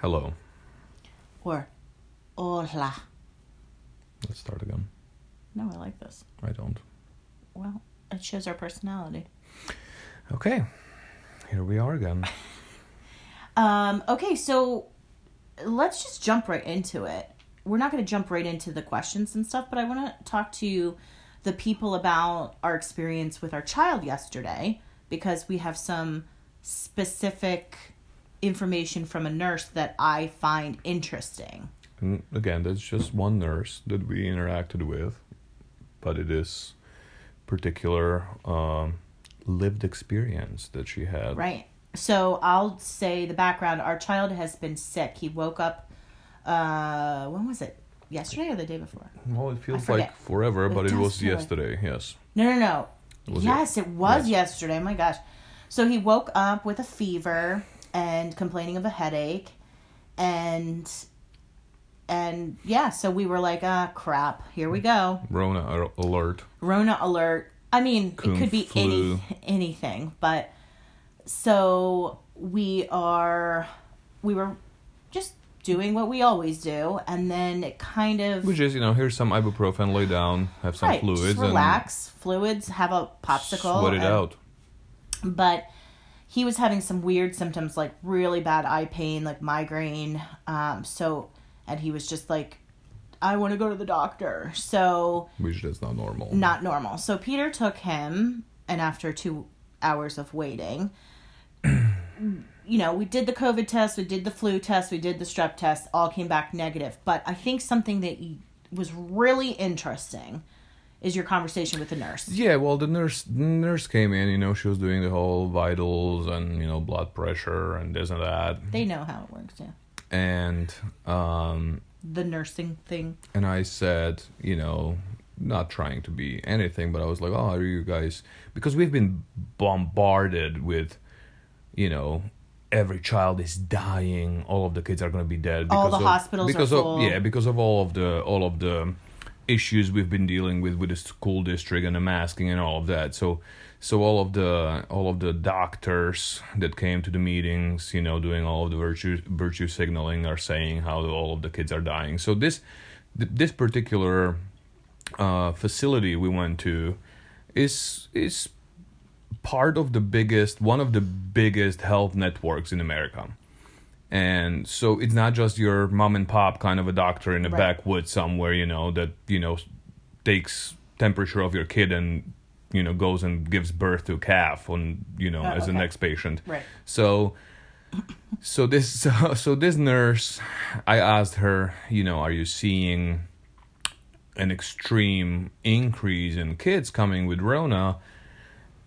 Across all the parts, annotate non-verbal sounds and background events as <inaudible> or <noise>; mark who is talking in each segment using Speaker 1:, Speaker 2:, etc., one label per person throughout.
Speaker 1: Hello.
Speaker 2: or hola.
Speaker 1: Let's start again.
Speaker 2: No, I like this.
Speaker 1: I don't.
Speaker 2: Well, it shows our personality.
Speaker 1: Okay. Here we are again. <laughs>
Speaker 2: Um, okay, so let's just jump right into it. We're not going to jump right into the questions and stuff, but I want to talk to the people about our experience with our child yesterday because we have some specific information from a nurse that I find interesting.
Speaker 1: And again, that's just one nurse that we interacted with, but it is particular um, lived experience that she had.
Speaker 2: Right. So I'll say the background. Our child has been sick. He woke up. Uh, when was it? Yesterday or the day before?
Speaker 1: Well, it feels like forever,
Speaker 2: It
Speaker 1: but it was
Speaker 2: feel like-
Speaker 1: yesterday. Yes.
Speaker 2: No, no, no.
Speaker 1: Was it?
Speaker 2: yes, it, was
Speaker 1: Yes.
Speaker 2: yesterday. Oh my gosh. So he woke up with a fever and complaining of a headache, and and yeah. So we were like, ah, crap. Here we go.
Speaker 1: Rona alert.
Speaker 2: Rona alert. I mean,
Speaker 1: Kung
Speaker 2: it could be
Speaker 1: flu.
Speaker 2: any anything, but so we are we were just doing what we always do, and then it kind of
Speaker 1: Which is, you know, here's some ibuprofen, lay down, have some
Speaker 2: right,
Speaker 1: fluids,
Speaker 2: relax, fluids, have a popsicle,
Speaker 1: sweat it out.
Speaker 2: but he was having some weird symptoms like really bad eye pain like migraine. Um so and he was just like i want to go to the doctor. So
Speaker 1: Which that's not normal.
Speaker 2: not normal. So peter took him and after two hours of waiting you know we did the covid test we did the flu test we did the strep test all came back negative. But i think something that was really interesting is your conversation with the nurse
Speaker 1: Yeah, well, the nurse the nurse came in. You know, she was doing the whole vitals and you know blood pressure and this and that,
Speaker 2: they know how it works yeah
Speaker 1: and um,
Speaker 2: the nursing thing
Speaker 1: and I said, you know, not trying to be anything, but I was like, oh, are you guys? Because we've been bombarded with, you know. Every child is dying. All of the kids are going to be dead. because All
Speaker 2: the
Speaker 1: of,
Speaker 2: hospitals are
Speaker 1: because
Speaker 2: full.
Speaker 1: of yeah, because of all of the all of the issues we've been dealing with with the school district and the masking and all of that. So so all of the all of the doctors that came to the meetings, you know, doing all of the virtue virtue signaling are saying how all of the kids are dying. So this th- this particular uh, facility we went to is is part of the biggest one of the biggest health networks in America. And so it's not just your mom and pop kind of a doctor in the
Speaker 2: Right.
Speaker 1: backwoods somewhere, you know, that, you know, takes temperature of your kid and, you know, goes and gives birth to a calf on, you know,
Speaker 2: Oh,
Speaker 1: as the next patient.
Speaker 2: Right.
Speaker 1: So so this <laughs> so, so this nurse I asked her, you know, are you seeing an extreme increase in kids coming with Rona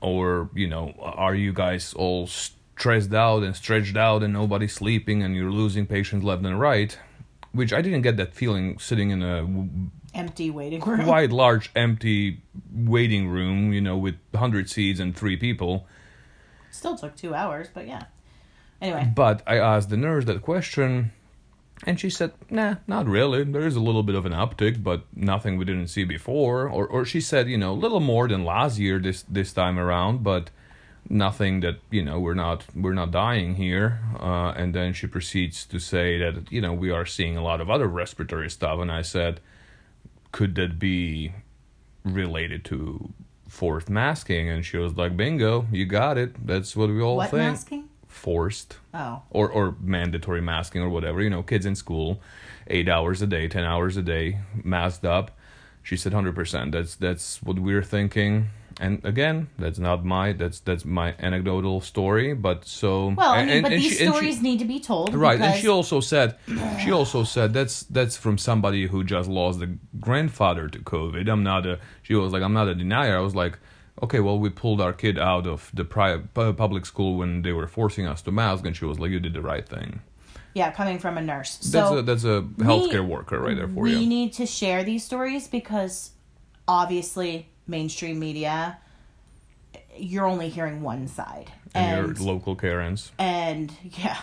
Speaker 1: or, you know, are you guys all stressed out and stretched out and nobody's sleeping and you're losing patients left and right? Which I didn't get that feeling sitting in a
Speaker 2: empty waiting room.
Speaker 1: quite large empty waiting room, you know, with 100 seats and 3 people.
Speaker 2: Still took two hours, but yeah. Anyway,
Speaker 1: But I asked the nurse that question, and she said, "Nah, not really. There is a little bit of an uptick, but nothing we didn't see before." Or, or she said, you know, a little more than last year this this time around, but nothing that you know we're not we're not dying here. Uh, and then she proceeds to say that you know we are seeing a lot of other respiratory stuff, and I said, could that be related to forced masking? And she was like, "Bingo, you got it. That's what we all
Speaker 2: what
Speaker 1: think."
Speaker 2: masking?
Speaker 1: Forced
Speaker 2: Oh,
Speaker 1: or or mandatory masking or whatever. You know, kids in school, eight hours a day, ten hours a day, masked up. She said hundred percent. That's that's what we're thinking. And again, that's not my that's that's my anecdotal story. But so
Speaker 2: well, I mean,
Speaker 1: and-
Speaker 2: but
Speaker 1: and
Speaker 2: these
Speaker 1: she- and she-
Speaker 2: stories need to be told,
Speaker 1: Right, and she also said, she also said that's that's from somebody who just lost a grandfather to COVID. I'm not a. She was like, I'm not a denier. I was like, okay, well, we pulled our kid out of the private public school when they were forcing us to mask, and she was like, you did the right thing.
Speaker 2: yeah, coming from a nurse.
Speaker 1: That's
Speaker 2: So
Speaker 1: a that's a healthcare worker right there for you.
Speaker 2: we
Speaker 1: you.
Speaker 2: need to share these stories because obviously mainstream media, you're only hearing one side,
Speaker 1: and,
Speaker 2: and
Speaker 1: your local Karens.
Speaker 2: and yeah.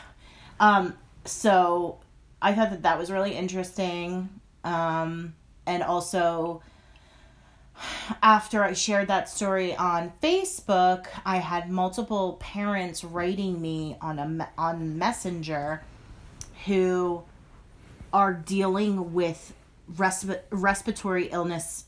Speaker 2: Um so i thought that that was really interesting. Um and also after i shared that story on facebook i had multiple parents writing me on a on messenger who are dealing with resp- respiratory illness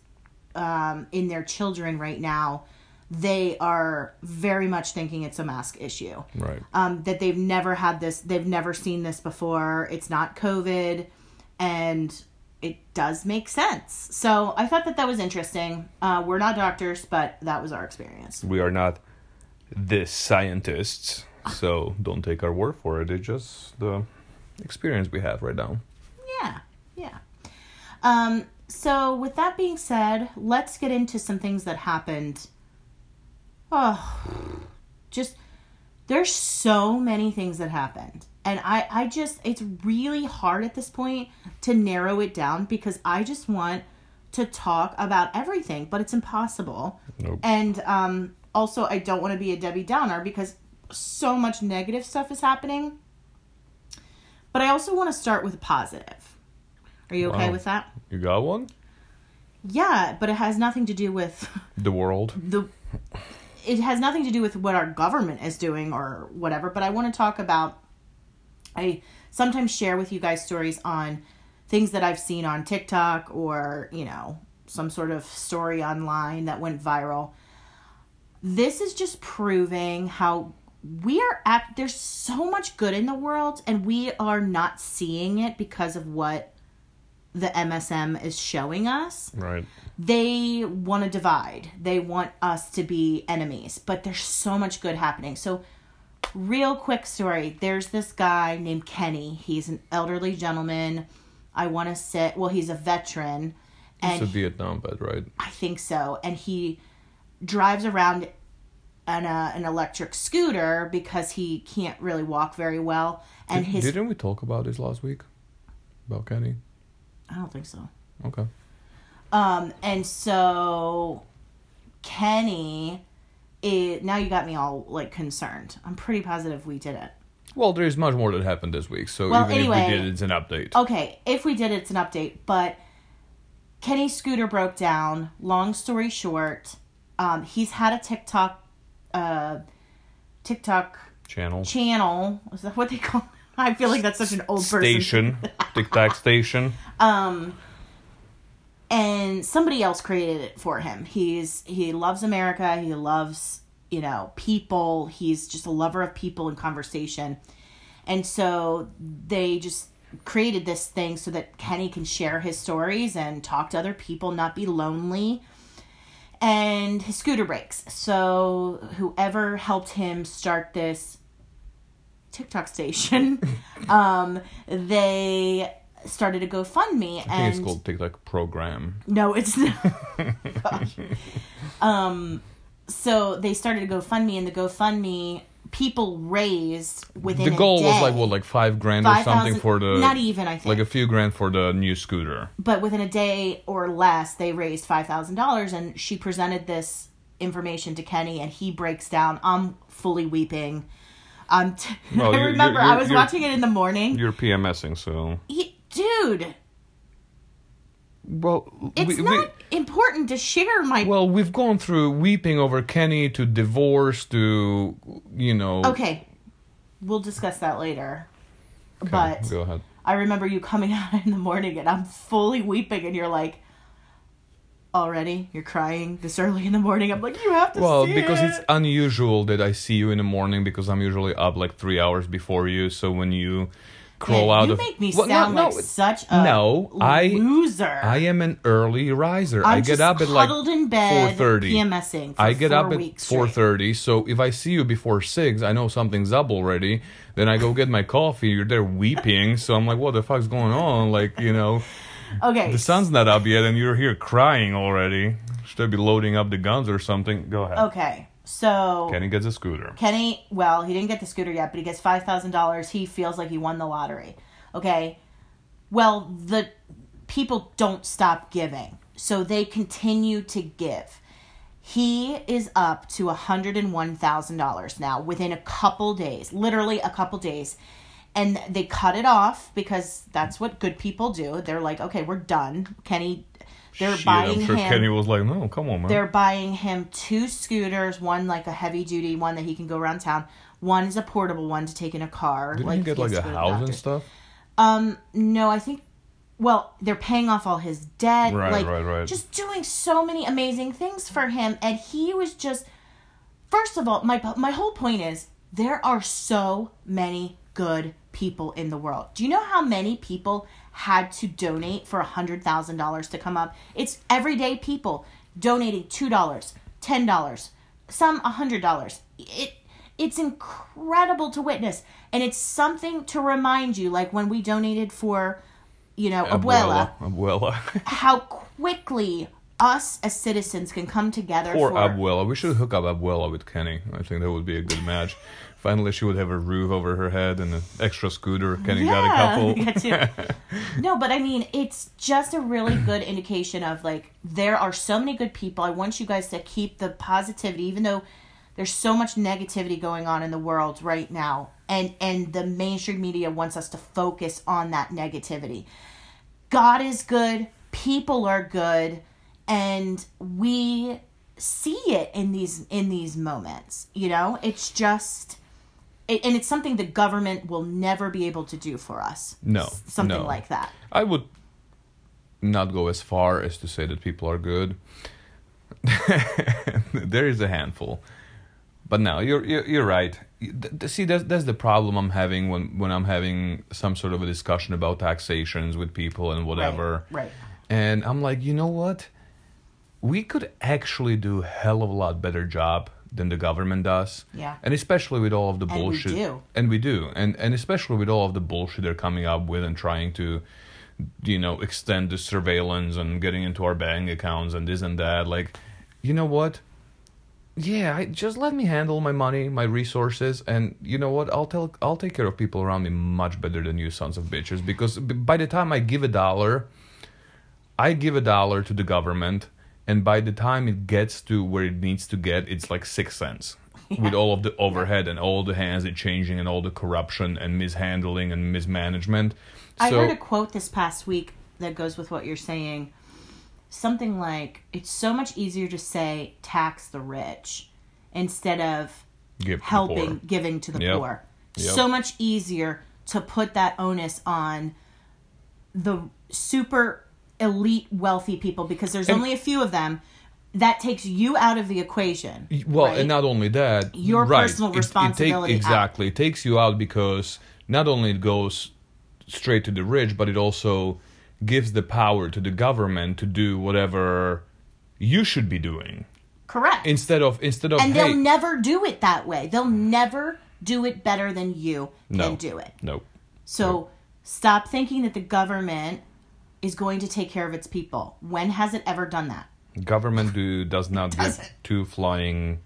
Speaker 2: um, in their children right now, they are very much thinking it's a mask issue.
Speaker 1: Right.
Speaker 2: Um, that they've never had this, they've never seen this before. It's not COVID, and it does make sense. So I thought that that was interesting. Uh, we're not doctors, but that was our experience.
Speaker 1: We are not the scientists, so don't take our word for it. It's just the experience we have right now.
Speaker 2: Yeah, yeah. Um, so with that being said, let's get into some things that happened. Oh, just there's so many things that happened. And I, I just, it's really hard at this point to narrow it down because I just want to talk about everything, but it's impossible.
Speaker 1: Nope.
Speaker 2: And um, also, I don't want to be a Debbie Downer because so much negative stuff is happening. But I also want to start with a positive. Are you okay
Speaker 1: Wow.
Speaker 2: with that?
Speaker 1: You got one?
Speaker 2: Yeah, but it has nothing to do with
Speaker 1: The world.
Speaker 2: the it has nothing to do with what our government is doing or whatever but i want to talk about i sometimes share with you guys stories on things that i've seen on tiktok or you know some sort of story online that went viral this is just proving how we are at there's so much good in the world and we are not seeing it because of what the MSM is showing us
Speaker 1: Right.
Speaker 2: they want to divide. They want us to be enemies, but there's so much good happening. So, real quick story there's this guy named Kenny. He's an elderly gentleman. I want to say, well, he's a veteran.
Speaker 1: It's a
Speaker 2: And
Speaker 1: Vietnam vet, right?
Speaker 2: I think so. And he drives around on a, uh, an electric scooter because he can't really walk very well. And
Speaker 1: Did,
Speaker 2: his.
Speaker 1: Didn't we talk about this last week? About Kenny?
Speaker 2: I don't think so.
Speaker 1: Okay.
Speaker 2: Um, and so Kenny, it, now you got me all like concerned. I'm pretty positive we did it.
Speaker 1: Well, there is much more that happened this week, so
Speaker 2: Well,
Speaker 1: even
Speaker 2: anyway-
Speaker 1: if we did, it's an update.
Speaker 2: Okay, if we did, it's an update. But Kenny's scooter broke down. Long story short, um, he's had a TikTok, uh, TikTok
Speaker 1: Channel.
Speaker 2: channel. Is that what they call? I feel like that's such an old.
Speaker 1: Station. <laughs> Tic Tac Station.
Speaker 2: Um, and somebody else created it for him. He's he loves America. He loves you know people. He's just a lover of people and conversation. And so they just created this thing so that Kenny can share his stories and talk to other people, not be lonely. And his scooter breaks. So whoever helped him start this TikTok station, <laughs> um, they started a GoFundMe and
Speaker 1: it's called Tic Tac Program.
Speaker 2: no, it's not. <laughs> Gosh. Um, so they started a GoFundMe, and the GoFundMe people raised within
Speaker 1: the goal was like what, like five grand or
Speaker 2: 5,000
Speaker 1: something for the
Speaker 2: not even I think,
Speaker 1: like a few grand for the new scooter.
Speaker 2: but within a day or less, they raised five thousand dollars, and she presented this information to Kenny, and he breaks down. I'm fully weeping. Um, t- <laughs>
Speaker 1: Well,
Speaker 2: I
Speaker 1: you-
Speaker 2: remember
Speaker 1: you-
Speaker 2: I was watching it in the morning.
Speaker 1: You're PMSing, so
Speaker 2: He, dude,
Speaker 1: well,
Speaker 2: it's
Speaker 1: we,
Speaker 2: not important to share my
Speaker 1: well, we've gone through weeping over Kenny to divorce to you know.
Speaker 2: Okay, we'll discuss that later.
Speaker 1: Okay,
Speaker 2: but
Speaker 1: go ahead.
Speaker 2: I remember you coming <laughs> out in the morning and I'm fully weeping, and you're like, already? You're crying this early in the morning? I'm like, you have to
Speaker 1: Well,
Speaker 2: see
Speaker 1: because
Speaker 2: it."
Speaker 1: it's unusual that I see you in the morning because I'm usually up like three hours before you. So when you crawl
Speaker 2: Man,
Speaker 1: out
Speaker 2: you
Speaker 1: of
Speaker 2: make me
Speaker 1: Well,
Speaker 2: sound
Speaker 1: no,
Speaker 2: like such a
Speaker 1: no, I-
Speaker 2: loser.
Speaker 1: I am an early riser.
Speaker 2: I'm
Speaker 1: I get up at like
Speaker 2: in bed,
Speaker 1: 4:30.
Speaker 2: PMSing.
Speaker 1: I get up at 4.30
Speaker 2: straight.
Speaker 1: So if I see you before six, I know something's up already. Then I go get my coffee. You're there weeping. So I'm like, what the fuck's going on? Like you know,
Speaker 2: Okay,
Speaker 1: the sun's not up yet, and you're here crying already. Should I be loading up the guns or something? Go ahead.
Speaker 2: okay. So
Speaker 1: Kenny gets a scooter.
Speaker 2: Kenny, well, he didn't get the scooter yet, but he gets five thousand dollars. He feels like he won the lottery. Okay. Well, the people don't stop giving, so they continue to give. He is up to hundred and one thousand dollars now within a couple days, literally a couple days, and they cut it off because that's what good people do. They're like, okay, we're done. Kenny, they're
Speaker 1: Shit,
Speaker 2: buying
Speaker 1: I'm sure
Speaker 2: him.
Speaker 1: Kenny was like, no, come on, man.
Speaker 2: They're buying him two scooters, one like a heavy duty one that he can go around town. One is a portable one to take in a car.
Speaker 1: Didn't
Speaker 2: like
Speaker 1: he get
Speaker 2: he
Speaker 1: like a
Speaker 2: to go to the
Speaker 1: house and stuff?
Speaker 2: Um, no, I think. Well, they're paying off all his debt.
Speaker 1: Right,
Speaker 2: like,
Speaker 1: right, right.
Speaker 2: Just doing so many amazing things for him, and he was just. First of all, my my whole point is there are so many good people in the world. Do you know how many people had to donate for a hundred thousand dollars to come up? It's everyday people donating two dollars, ten dollars, some a hundred dollars. It it's incredible to witness, and it's something to remind you, like when we donated for, you know, abuela,
Speaker 1: Abuela. <laughs>
Speaker 2: how quickly us as citizens can come together for
Speaker 1: Abuela. We should hook up Abuela with Kenny. I think that would be a good match. Finally, she would have a roof over her head and an extra scooter. Kenny got a couple. <laughs> <laughs>
Speaker 2: no, but I mean, it's just a really good indication of like there are so many good people. I want you guys to keep the positivity, even though there's so much negativity going on in the world right now, and and the mainstream media wants us to focus on that negativity. God is good, people are good, and we see it in these in these moments. You know, it's just and it's something the government will never be able to do for us.
Speaker 1: No,
Speaker 2: something
Speaker 1: no.
Speaker 2: like that.
Speaker 1: I would not go as far as to say that people are good. <laughs> there is a handful, but no, you're you're, you're right. See, that's that's the problem I'm having when when I'm having some sort of a discussion about taxations with people and whatever.
Speaker 2: Right. right.
Speaker 1: And I'm like, you know what? We could actually do a hell of a lot better job than the government does.
Speaker 2: Yeah.
Speaker 1: And especially with all of the
Speaker 2: And
Speaker 1: bullshit. And we do. And and especially with all of the bullshit they're coming up with and trying to you know, extend the surveillance and getting into our bank accounts and this and that. Like, you know what? Yeah, I, just let me handle my money, my resources, and you know what? I'll tell, I'll take care of people around me much better than you sons of bitches. Because by the time I give a dollar, I give a dollar to the government, and by the time it gets to where it needs to get, it's like six cents. <laughs> With all of the overhead and all the hands it changing and all the corruption and mishandling and mismanagement.
Speaker 2: I
Speaker 1: so,
Speaker 2: heard a quote this past week that goes with what you're saying. Something like, it's so much easier to say tax the rich instead of
Speaker 1: give
Speaker 2: helping giving to the
Speaker 1: Yep.
Speaker 2: poor.
Speaker 1: Yep.
Speaker 2: So much easier to put that onus on the super elite wealthy people because there's
Speaker 1: And-
Speaker 2: only a few of them. That takes you out of the equation.
Speaker 1: Well,
Speaker 2: right?
Speaker 1: and not only that,
Speaker 2: Your
Speaker 1: right,
Speaker 2: personal
Speaker 1: it- it take-
Speaker 2: responsibility out.
Speaker 1: exactly, it takes you out because not only it goes straight to the rich, but it also gives the power to the government to do whatever you should be doing
Speaker 2: Correct.
Speaker 1: instead of instead of
Speaker 2: and they'll never do it that way. They'll never do it better than you can
Speaker 1: no,
Speaker 2: do it.
Speaker 1: No,
Speaker 2: So stop thinking that the government is going to take care of its people. When has it ever done that?
Speaker 1: government do does not give
Speaker 2: Doesn't.
Speaker 1: two flying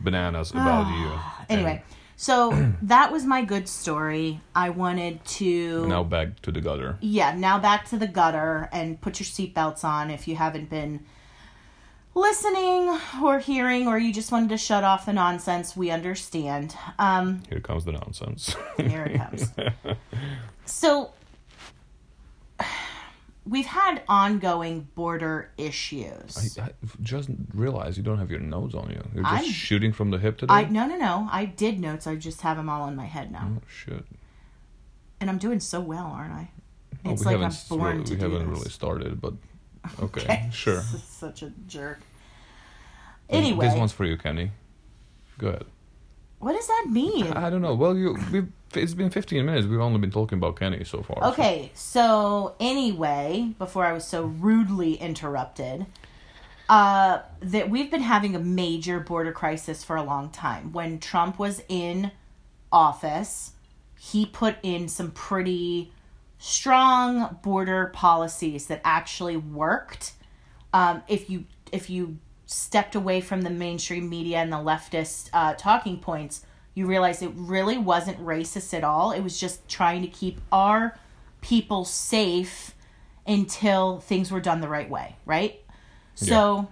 Speaker 1: bananas about you.
Speaker 2: Anyway, so <clears throat> that was my good story. I wanted to
Speaker 1: now back to the gutter.
Speaker 2: yeah, now back to the gutter and put your seatbelts on if you haven't been listening or hearing or you just wanted to shut off the nonsense. We understand. Um,
Speaker 1: Here comes the nonsense.
Speaker 2: here it comes. <laughs> so we've had ongoing border issues.
Speaker 1: I, I just realized you don't have your notes on you. You're just
Speaker 2: I'm-
Speaker 1: shooting from the hip today.
Speaker 2: I no no no. I did notes. I just have them all in my head now,
Speaker 1: oh shit.
Speaker 2: and I'm doing so well, aren't I?
Speaker 1: Oh,
Speaker 2: It's
Speaker 1: we
Speaker 2: like I'm born
Speaker 1: really,
Speaker 2: to
Speaker 1: we
Speaker 2: do
Speaker 1: haven't
Speaker 2: this.
Speaker 1: really started, but <laughs> okay,
Speaker 2: Okay.
Speaker 1: sure. <laughs>
Speaker 2: Such a jerk. Anyway,
Speaker 1: this one's for you, Kenny. Go ahead.
Speaker 2: what does that mean?
Speaker 1: I don't know. Well, you we've it's been 15 minutes. We've only been talking about Kenny so far. so-
Speaker 2: Okay, so anyway, before I was so rudely interrupted, uh, that we've been having a major border crisis for a long time. When Trump was in office, he put in some pretty strong border policies that actually worked. Um, if you if you stepped away from the mainstream media and the leftist uh, talking points, you realize it really wasn't racist at all. It was just trying to keep our people safe until things were done the right way, right? So,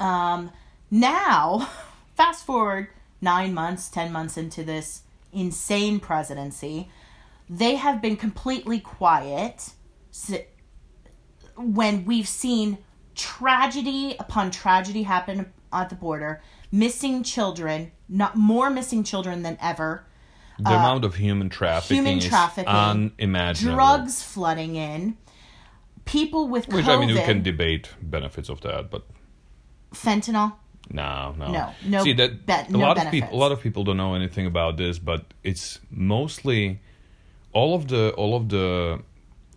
Speaker 2: um, now, <laughs> fast forward nine months, ten months into this insane presidency, they have been completely quiet when we've seen tragedy upon tragedy happen at the border, missing children, not more missing children than ever.
Speaker 1: The uh, amount of human trafficking
Speaker 2: human
Speaker 1: is
Speaker 2: trafficking,
Speaker 1: unimaginable.
Speaker 2: drugs flooding in, people with
Speaker 1: Which
Speaker 2: COVID,
Speaker 1: I mean, we can debate benefits of that, but
Speaker 2: fentanyl.
Speaker 1: no, no,
Speaker 2: No, no
Speaker 1: See that
Speaker 2: be-
Speaker 1: a
Speaker 2: no
Speaker 1: lot of people, a lot of people don't know anything about this, but it's mostly all of the all of the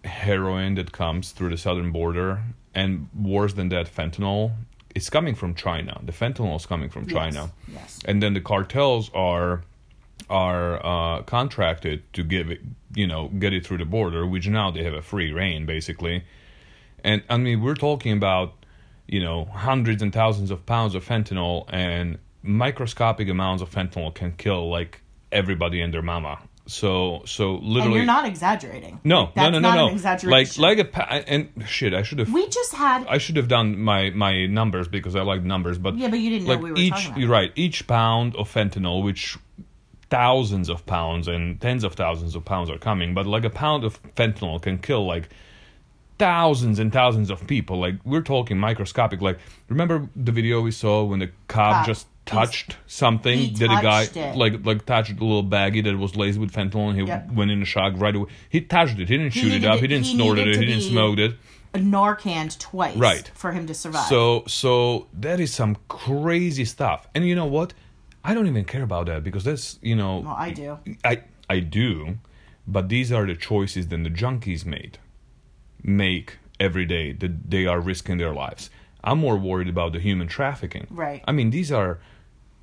Speaker 1: heroin that comes through the southern border, and worse than that, fentanyl. It's coming from China. The fentanyl is coming from China.
Speaker 2: Yes. yes.
Speaker 1: and then the cartels are are uh, contracted to give it, you know, get it through the border, which now they have a free reign basically. And I mean, we're talking about, you know, hundreds and thousands of pounds of fentanyl, and microscopic amounts of fentanyl can kill like everybody and their mama. So, so
Speaker 2: And
Speaker 1: literally,
Speaker 2: you're not exaggerating.
Speaker 1: no,
Speaker 2: Like,
Speaker 1: no, no,
Speaker 2: not
Speaker 1: no,
Speaker 2: an
Speaker 1: no.
Speaker 2: exaggeration.
Speaker 1: Like, like a pa- and shit. I should have.
Speaker 2: we just had.
Speaker 1: I should have done my my numbers because I like numbers, but
Speaker 2: Yeah, but you didn't know
Speaker 1: like
Speaker 2: we were
Speaker 1: each
Speaker 2: talking about
Speaker 1: you're right. Each pound of fentanyl, which thousands of pounds and tens of thousands of pounds are coming, but like a pound of fentanyl can kill like thousands and thousands of people. Like we're talking microscopic. Like remember the video we saw when the cop
Speaker 2: Cop.
Speaker 1: just
Speaker 2: He's-
Speaker 1: touched something
Speaker 2: he
Speaker 1: that a guy
Speaker 2: it.
Speaker 1: like like touched a little baggie that was laced with fentanyl and he
Speaker 2: Yep.
Speaker 1: went in a shock right away. He touched it. He didn't
Speaker 2: He
Speaker 1: shoot it up.
Speaker 2: it-
Speaker 1: He didn't
Speaker 2: he
Speaker 1: snort it. He didn't smoke it.
Speaker 2: Narcaned twice
Speaker 1: Right.
Speaker 2: for him to survive.
Speaker 1: So so that is some crazy stuff. And you know what? I don't even care about that because that's you know
Speaker 2: well, I do.
Speaker 1: I I do, but these are the choices that the junkies made make every day that they are risking their lives. I'm more worried about the human trafficking.
Speaker 2: Right.
Speaker 1: I mean, these are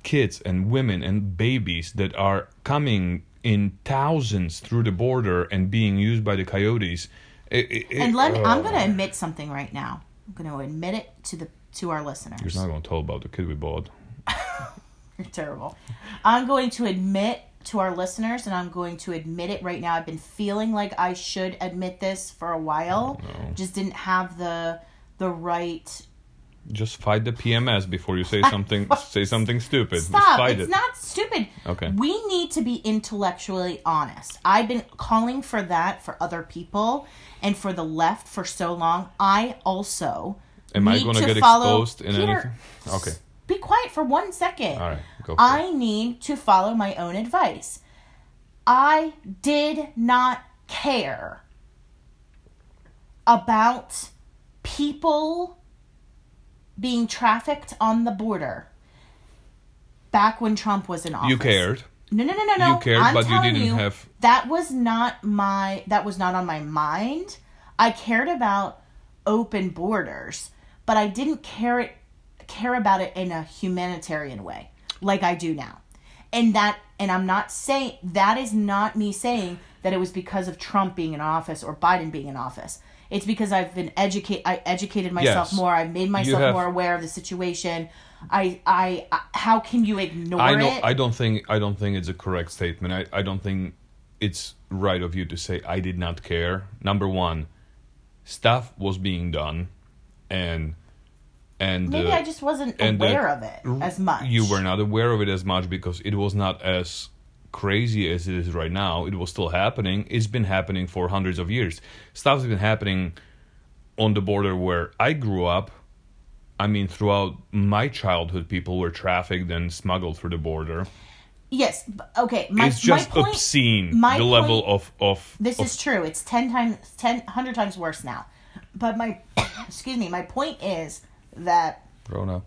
Speaker 1: kids and women and babies that are coming in thousands through the border and being used by the coyotes. It- it-
Speaker 2: And let I'm uh,
Speaker 1: oh.
Speaker 2: going to admit something right now. I'm going to admit it to the to our listeners.
Speaker 1: You're not going to tell about the kid we bought. <laughs>
Speaker 2: You're terrible. I'm going to admit to our listeners, and I'm going to admit it right now. I've been feeling like I should admit this for a while. Just didn't have the the right.
Speaker 1: Just fight the PMS before you say <laughs> something. say something stupid.
Speaker 2: Stop! It's
Speaker 1: it.
Speaker 2: not stupid.
Speaker 1: Okay.
Speaker 2: We need to be intellectually honest. I've been calling for that for other people and for the left for so long. I also
Speaker 1: Am I going to get
Speaker 2: follow-
Speaker 1: exposed in
Speaker 2: Peter,
Speaker 1: anything? Okay.
Speaker 2: Be quiet for one second.
Speaker 1: All right. Go for
Speaker 2: I
Speaker 1: it.
Speaker 2: need to follow my own advice. I did not care about people being trafficked on the border back when Trump was in office.
Speaker 1: You cared.
Speaker 2: No, no, no, no, no.
Speaker 1: You cared,
Speaker 2: I'm
Speaker 1: but you didn't have-
Speaker 2: That was not my. That was not on my mind. I cared about open borders, but I didn't care it care about it in a humanitarian way, like I do now. And that, and I'm not saying that is not me saying that it was because of Trump being in office or Biden being in office. It's because I've been educate. I educated myself
Speaker 1: Yes.
Speaker 2: more. I've made myself
Speaker 1: have-
Speaker 2: more aware of the situation. I, I, I, how can you ignore
Speaker 1: I know.
Speaker 2: it?
Speaker 1: I don't think. I don't think it's a correct statement. I. I don't think it's right of you to say I did not care. Number one, stuff was being done, and and
Speaker 2: Maybe
Speaker 1: uh,
Speaker 2: I just wasn't
Speaker 1: uh,
Speaker 2: aware of it as much.
Speaker 1: You were not aware of it as much because it was not as crazy as it is right now. It was still happening. It's been happening for hundreds of years. Stuff's been happening on the border where I grew up. I mean, throughout my childhood, people were trafficked and smuggled through the border.
Speaker 2: Yes. Okay. My,
Speaker 1: it's just
Speaker 2: my point,
Speaker 1: obscene
Speaker 2: my
Speaker 1: the level of of
Speaker 2: This
Speaker 1: of-
Speaker 2: is true. It's ten times, ten hundred times worse now. But my, <coughs> excuse me. My point is that
Speaker 1: Rona.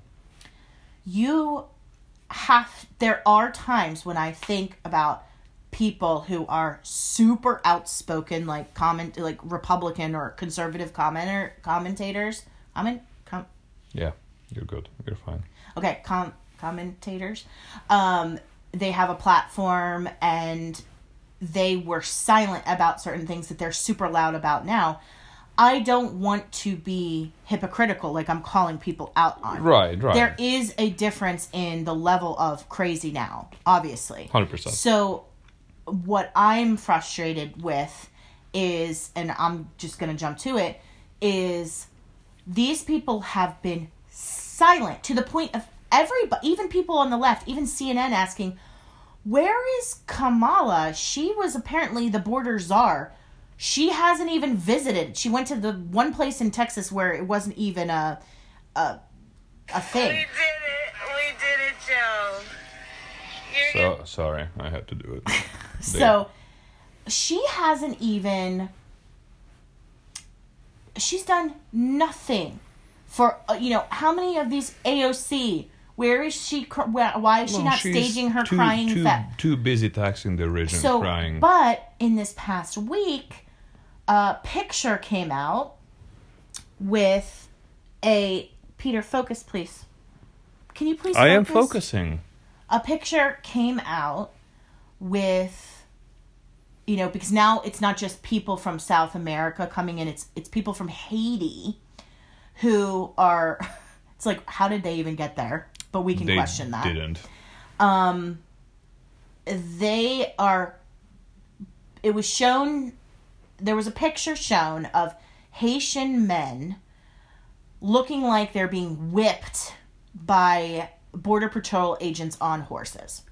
Speaker 2: you have. There are times when I think about people who are super outspoken, like comment, like Republican or conservative commenter commentators. Comment. Com-
Speaker 1: Yeah, you're good. You're fine.
Speaker 2: okay com- commentators um they have a platform and they were silent about certain things that they're super loud about now i don't want to be hypocritical like i'm calling people out on
Speaker 1: Right, right.
Speaker 2: there is a difference in the level of crazy now obviously
Speaker 1: 100%.
Speaker 2: so what i'm frustrated with is and i'm just going to jump to it is these people have been silent to the point of everybody, even people on the left, even CNN asking, Where is Kamala? She was apparently the border czar. She hasn't even visited. She went to the one place in Texas where it wasn't even a a, a thing.
Speaker 3: We did it. We did it, Joe. You're
Speaker 1: So sorry, I had to do it. <laughs>
Speaker 2: So she hasn't even she's done nothing for uh, you know how many of these AOC where is she why is she
Speaker 1: Well,
Speaker 2: not staging her
Speaker 1: too,
Speaker 2: crying
Speaker 1: too,
Speaker 2: fe-
Speaker 1: too busy taxing the region,
Speaker 2: so
Speaker 1: crying.
Speaker 2: but in this past week a picture came out with a Peter focus please can you please
Speaker 1: I am focusing.
Speaker 2: a picture came out with you know because now it's not just people from South America coming in it's it's people from Haiti who are <laughs> it's like how did they even get there but we can
Speaker 1: They
Speaker 2: question that
Speaker 1: didn't.
Speaker 2: um they are it was shown there was a picture shown of Haitian men looking like they're being whipped by border patrol agents on horses.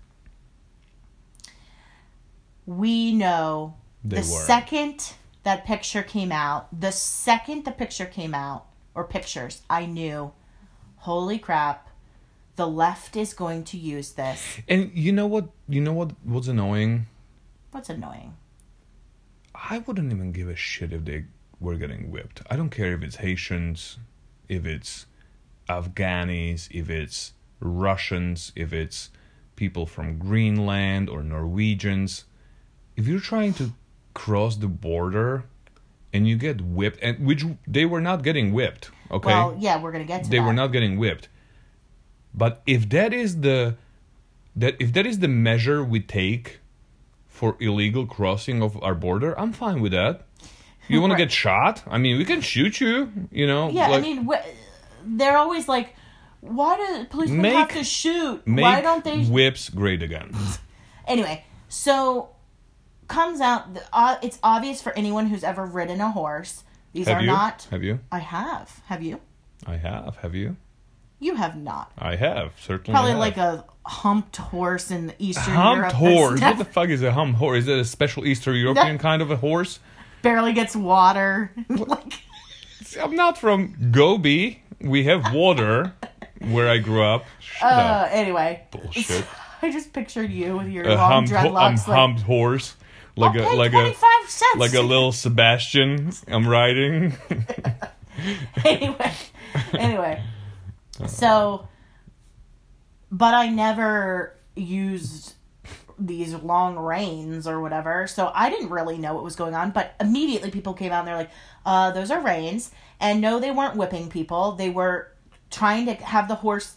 Speaker 2: We know
Speaker 1: They
Speaker 2: the
Speaker 1: weren't.
Speaker 2: second that picture came out, the second the picture came out or pictures, I knew holy crap, the left is going to use this.
Speaker 1: And you know what? You know what? What's annoying?
Speaker 2: What's annoying?
Speaker 1: I wouldn't even give a shit if they were getting whipped. I don't care if it's Haitians, if it's Afghanis, if it's Russians, if it's people from Greenland or Norwegians. If you're trying to cross the border and you get whipped, and which they were not getting whipped, okay?
Speaker 2: Well, yeah, we're gonna get to that.
Speaker 1: they
Speaker 2: that.
Speaker 1: were not getting whipped. But if that is the that if that is the measure we take for illegal crossing of our border, I'm fine with that. You want <laughs>
Speaker 2: Right.
Speaker 1: to get shot? I mean, we can shoot you. You know,
Speaker 2: Yeah, I mean, wh- they're always like, why do policemen
Speaker 1: Make-
Speaker 2: have to shoot? why don't they?
Speaker 1: whips great again. <laughs>
Speaker 2: Anyway, so comes out. The, uh, it's obvious for anyone who's ever ridden a horse. These
Speaker 1: Have
Speaker 2: are
Speaker 1: you?
Speaker 2: not.
Speaker 1: Have you?
Speaker 2: I have. Have you?
Speaker 1: I have. Have you?
Speaker 2: You have not.
Speaker 1: I have certainly.
Speaker 2: Probably
Speaker 1: have.
Speaker 2: like a humped horse in the Eastern
Speaker 1: humped
Speaker 2: Europe.
Speaker 1: horse. What the fuck is a humped horse? Is it a special Eastern European kind of a horse?
Speaker 2: barely gets water. <laughs> like,
Speaker 1: I'm not from Gobi. We have water where I grew up. Shut
Speaker 2: uh,
Speaker 1: up.
Speaker 2: anyway.
Speaker 1: Bullshit. <laughs>
Speaker 2: I just pictured you with your
Speaker 1: a
Speaker 2: long
Speaker 1: humped, ho- um,
Speaker 2: dreadlocks. like,
Speaker 1: humped horse, like
Speaker 2: I'll
Speaker 1: a like a
Speaker 2: cents.
Speaker 1: like a little Sebastian. I'm riding. <laughs>
Speaker 2: anyway, anyway. So, but I never used these long reins or whatever, so I didn't really know what was going on. But immediately people came out and they're like, uh, those are reins. And no, they weren't whipping people. They were trying to have the horse,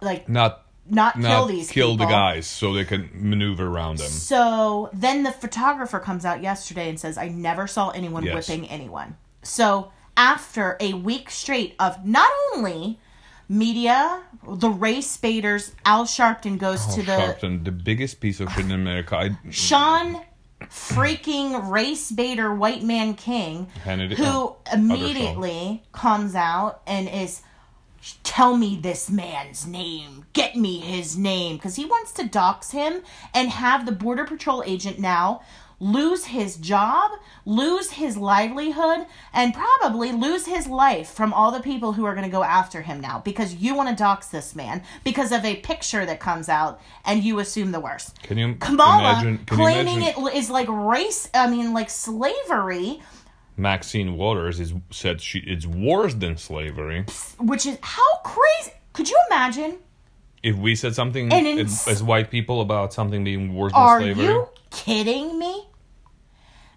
Speaker 2: like,
Speaker 1: not
Speaker 2: not kill
Speaker 1: not
Speaker 2: these
Speaker 1: kill the guys so they can maneuver around them.
Speaker 2: So then the photographer comes out yesterday and says, I never saw anyone
Speaker 1: Yes.
Speaker 2: whipping anyone. So after a week straight of not only media, the race baiters, Al Sharpton goes
Speaker 1: Oh,
Speaker 2: to the
Speaker 1: Sharpton, the biggest piece of shit in America. I,
Speaker 2: Sean freaking race baiter white man king
Speaker 1: Hannity-
Speaker 2: who immediately comes out and is tell me this man's name. Get me his name. Because he wants to dox him and have the border patrol agent now lose his job lose his livelihood and probably lose his life from all the people who are going to go after him now because you want to dox this man because of a picture that comes out and you assume the worst
Speaker 1: Can you
Speaker 2: Kamala
Speaker 1: imagine? Can you
Speaker 2: claiming
Speaker 1: imagine
Speaker 2: it is like race, I mean, like slavery,
Speaker 1: Maxine Waters is said she it's worse than slavery.
Speaker 2: which is how crazy. Could you imagine?
Speaker 1: If we said something as, as white people about something being worse than slavery.
Speaker 2: Are you kidding me?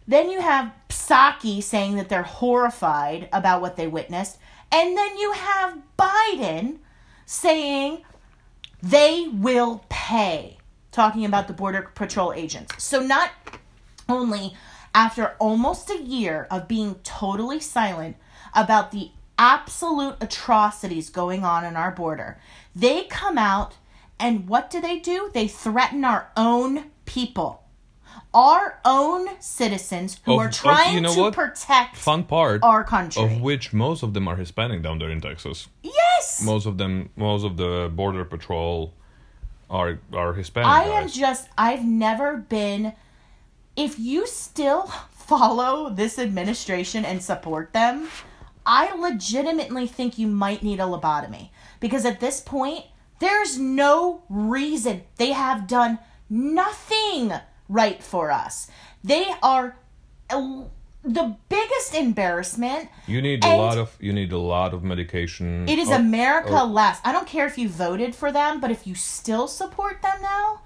Speaker 2: Then you have Psaki saying that they're horrified about what they witnessed. And then you have Biden saying they will pay, talking about the Border Patrol agents. So, not only after almost a year of being totally silent about the absolute atrocities going on in our border, they come out and what do they do? They threaten our own people. Our own citizens who
Speaker 1: Of-
Speaker 2: are
Speaker 1: of-
Speaker 2: trying
Speaker 1: you know
Speaker 2: to
Speaker 1: what?
Speaker 2: protect
Speaker 1: fun part
Speaker 2: our country.
Speaker 1: of which most of them are Hispanic down there in Texas.
Speaker 2: yes!
Speaker 1: Most of them, most of the border patrol are are Hispanic
Speaker 2: I am just, I've never been. If you still <laughs> follow this administration and support them, I legitimately think you might need a lobotomy. Because at this point, there's no reason. They have done nothing right for us. They are the biggest embarrassment.
Speaker 1: You need a lot of you need a lot of medication.
Speaker 2: It is
Speaker 1: or-
Speaker 2: America
Speaker 1: or-
Speaker 2: last. I don't care if you voted for them, but if you still support them now,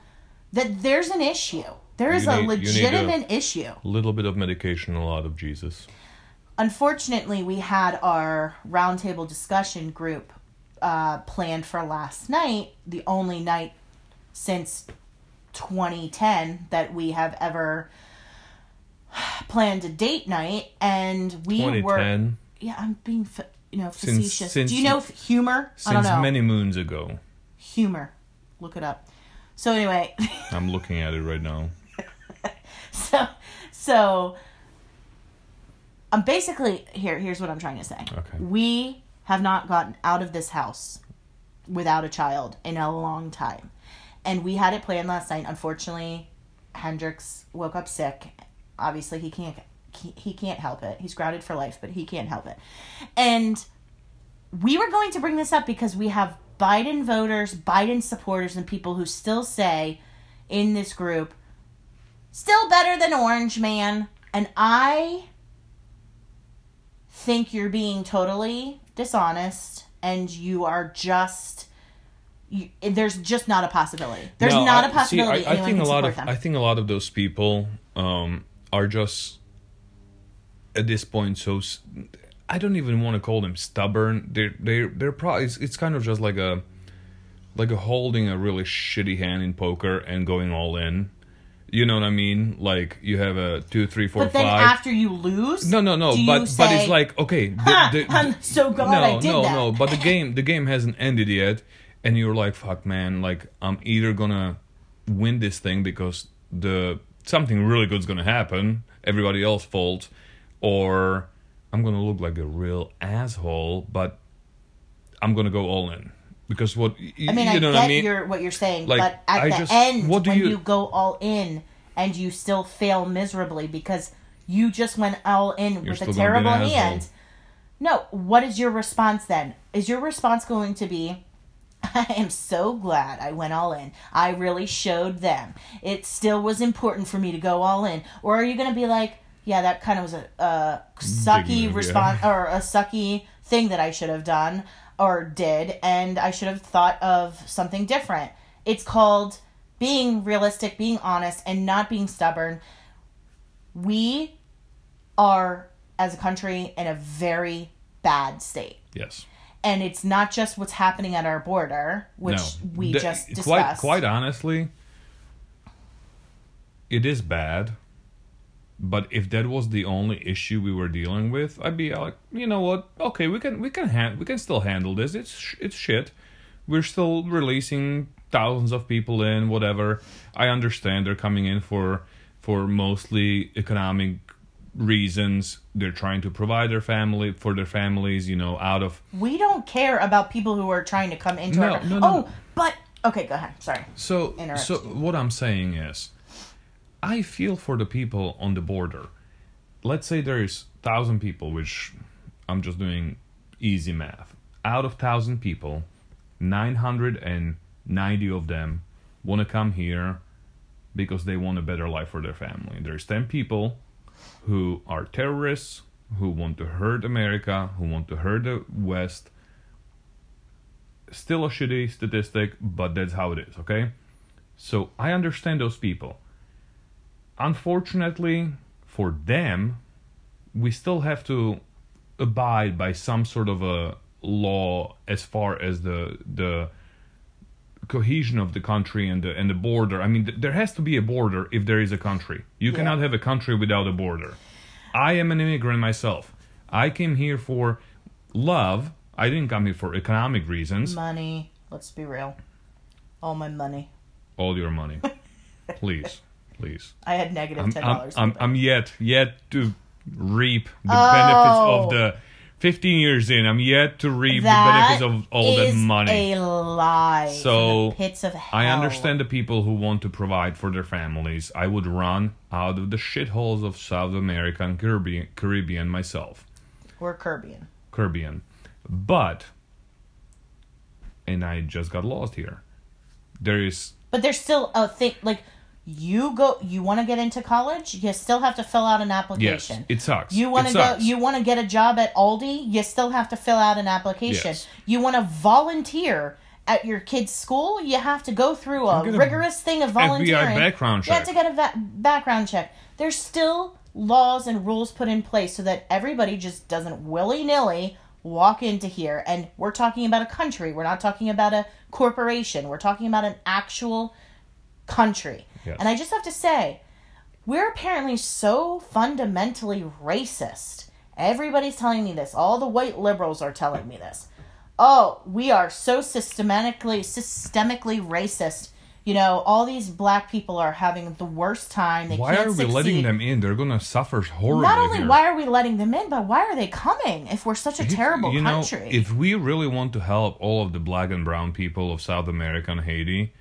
Speaker 2: that there's an issue. There is
Speaker 1: You
Speaker 2: a
Speaker 1: legitimate need a-
Speaker 2: issue.
Speaker 1: little bit of medication, a lot of Jesus.
Speaker 2: Unfortunately, we had our roundtable discussion group uh, planned for last night, the only night since 2010 that we have ever planned a date night, and we were. Yeah, I'm being, you know, facetious.
Speaker 1: since-
Speaker 2: Do you know humor? I don't
Speaker 1: since
Speaker 2: know.
Speaker 1: many moons ago.
Speaker 2: humor. Look it up. So anyway, <laughs>
Speaker 1: I'm looking at it right now.
Speaker 2: so so I'm basically here here's what I'm trying to say.
Speaker 1: Okay.
Speaker 2: We have not gotten out of this house without a child in a long time. And we had it planned last night. Unfortunately, Hendrix woke up sick. Obviously, he can't he, can't help it. He's grounded for life, but he can't help it. And we were going to bring this up because we have Biden voters, Biden supporters, and people who still say in this group, still better than Orange Man. And I think you're being totally dishonest and you are just. You, there's just not a possibility. There's
Speaker 1: No,
Speaker 2: not
Speaker 1: I-
Speaker 2: a possibility
Speaker 1: See, I, I think a lot of
Speaker 2: them.
Speaker 1: I think a lot of those people um, are just at this point so. I don't even want to call them stubborn. They're they're they're probably it's, it's kind of just like a like a holding a really shitty hand in poker and going all in. You know what I mean? Like you have a two, three, four,
Speaker 2: but then
Speaker 1: five.
Speaker 2: after you lose,
Speaker 1: No, no, no.
Speaker 2: do you
Speaker 1: But but it's like okay. The,
Speaker 2: "Ha,
Speaker 1: the-
Speaker 2: I'm so glad
Speaker 1: no,
Speaker 2: I did
Speaker 1: no,
Speaker 2: that."
Speaker 1: no. But the game, the game hasn't ended yet, and you're like, fuck, man. Like I'm either gonna win this thing because the something really good's gonna happen, everybody else fault, or I'm gonna look like a real asshole. But I'm gonna go all in because what y-
Speaker 2: I mean,
Speaker 1: you
Speaker 2: I
Speaker 1: know
Speaker 2: get
Speaker 1: what I mean?
Speaker 2: your what you're saying,
Speaker 1: Like,
Speaker 2: but at
Speaker 1: I
Speaker 2: the
Speaker 1: just-
Speaker 2: end, when
Speaker 1: you-
Speaker 2: you... go all in and you still fail miserably because you just went all in with a
Speaker 1: still gonna be an
Speaker 2: terrible hand. No, what is your response then? Is your response going to be, <laughs> I am so glad I went all in. I really showed them. It still was important for me to go all in. Or are you going to be like, yeah, that kind of was a, a sucky
Speaker 1: move,
Speaker 2: response or a sucky thing that I should have done or did, and I should have thought of something different. It's called being realistic, being honest, and not being stubborn. We are, as a country, in a very bad state.
Speaker 1: yes.
Speaker 2: And it's not just what's happening at our border, which
Speaker 1: no.
Speaker 2: we
Speaker 1: The-
Speaker 2: just discussed.
Speaker 1: Quite, quite honestly, it is bad. But if that was the only issue we were dealing with, I'd be like, you know what? Okay, we can we can han- we can still handle this. It's sh- it's shit. We're still releasing thousands of people in whatever. I understand they're coming in for for mostly economic reasons. They're trying to provide their family for their families, you know, out of
Speaker 2: we don't care about people who are trying to come into
Speaker 1: No,
Speaker 2: our.
Speaker 1: no, no,
Speaker 2: oh,
Speaker 1: no.
Speaker 2: but okay, go ahead. Sorry.
Speaker 1: So,
Speaker 2: interrupt
Speaker 1: so
Speaker 2: you.
Speaker 1: what I'm saying is, I feel for the people on the border. Let's say there is thousand people, which I'm just doing easy math. Out of thousand people, nine hundred and ninety of them want to come here because they want a better life for their family. There's ten people who are terrorists, who want to hurt America, who want to hurt the West. Still a shitty statistic, but that's how it is, okay? So I understand those people. Unfortunately, for them, we still have to abide by some sort of a law as far as the the cohesion of the country and the and the border. I mean, th- there has to be a border if there is a country. You
Speaker 2: Yeah.
Speaker 1: cannot have a country without a border. I am an immigrant myself. I came here for love. I didn't come here for economic reasons.
Speaker 2: Money. Let's be real. All my money.
Speaker 1: All your money, <laughs> please, please.
Speaker 2: I had negative
Speaker 1: I'm,
Speaker 2: ten
Speaker 1: I'm,
Speaker 2: dollars.
Speaker 1: I'm, I'm yet yet to reap the
Speaker 2: Oh.
Speaker 1: benefits of the oh. 15 years in. I'm yet to reap the benefits of all that money.
Speaker 2: a lie.
Speaker 1: So,
Speaker 2: the pits of hell.
Speaker 1: I understand the people who want to provide for their families. I would run out of the shitholes of South America and Caribbean, Caribbean myself.
Speaker 2: We're Caribbean.
Speaker 1: Caribbean. But, and I just got lost here. There is
Speaker 2: But there's still a thing like You go. You want to get into college? You still have to fill out an application Yes,
Speaker 1: it sucks.
Speaker 2: You want to go? You want to get a job at Aldi? You still have to fill out an application.
Speaker 1: Yes.
Speaker 2: You want to volunteer at your kid's school? You have to go through a rigorous thing of volunteering.
Speaker 1: FBI background check.
Speaker 2: You have to get a va- background check. There's still laws and rules put in place so that everybody just doesn't willy nilly walk into here. And we're talking about a country. We're not talking about a corporation. We're talking about an actual country.
Speaker 1: Yes.
Speaker 2: And I just have to say, we're apparently so fundamentally racist. Everybody's telling me this. All the white liberals are telling me this. Oh, we are so systematically systemically racist. You know, all these black people are having the worst time. They
Speaker 1: Why are we
Speaker 2: succeed.
Speaker 1: letting them in? They're gonna suffer horribly.
Speaker 2: Not only
Speaker 1: here.
Speaker 2: why are we letting them in, but why are they coming if we're such a
Speaker 1: If-
Speaker 2: terrible
Speaker 1: you know,
Speaker 2: country?
Speaker 1: if we really want to help all of the black and brown people of South America and Haiti,